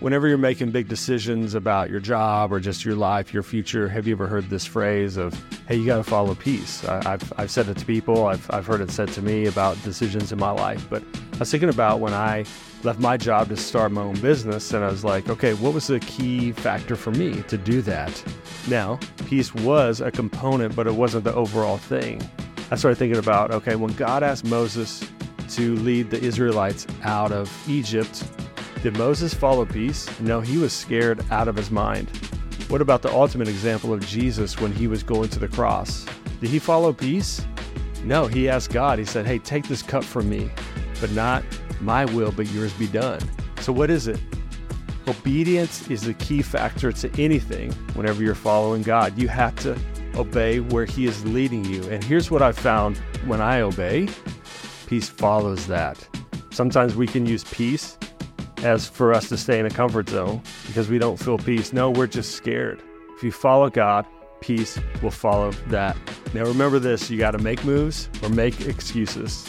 whenever you're making big decisions about your job or just your life, your future, have you ever heard this phrase of, hey, you got to follow peace? I, have I've said it to people, I've, I've heard it said to me about decisions in my life. But I was thinking about when I left my job to start my own business, and I was like, okay, what was the key factor for me to do that? Now, peace was a component, but it wasn't the overall thing. I started thinking about, okay, when God asked Moses to lead the Israelites out of Egypt, did Moses follow peace? No, he was scared out of his mind. What about the ultimate example of Jesus when he was going to the cross? Did he follow peace? No, he asked God, he said, Hey, take this cup from me, but not my will, but yours be done. So, what is it? Obedience is the key factor to anything whenever you're following God. You have to obey where He is leading you. And here's what I've found when I obey peace follows that. Sometimes we can use peace as for us to stay in a comfort zone because we don't feel peace. No, we're just scared. If you follow God, peace will follow that. Now remember this you got to make moves or make excuses.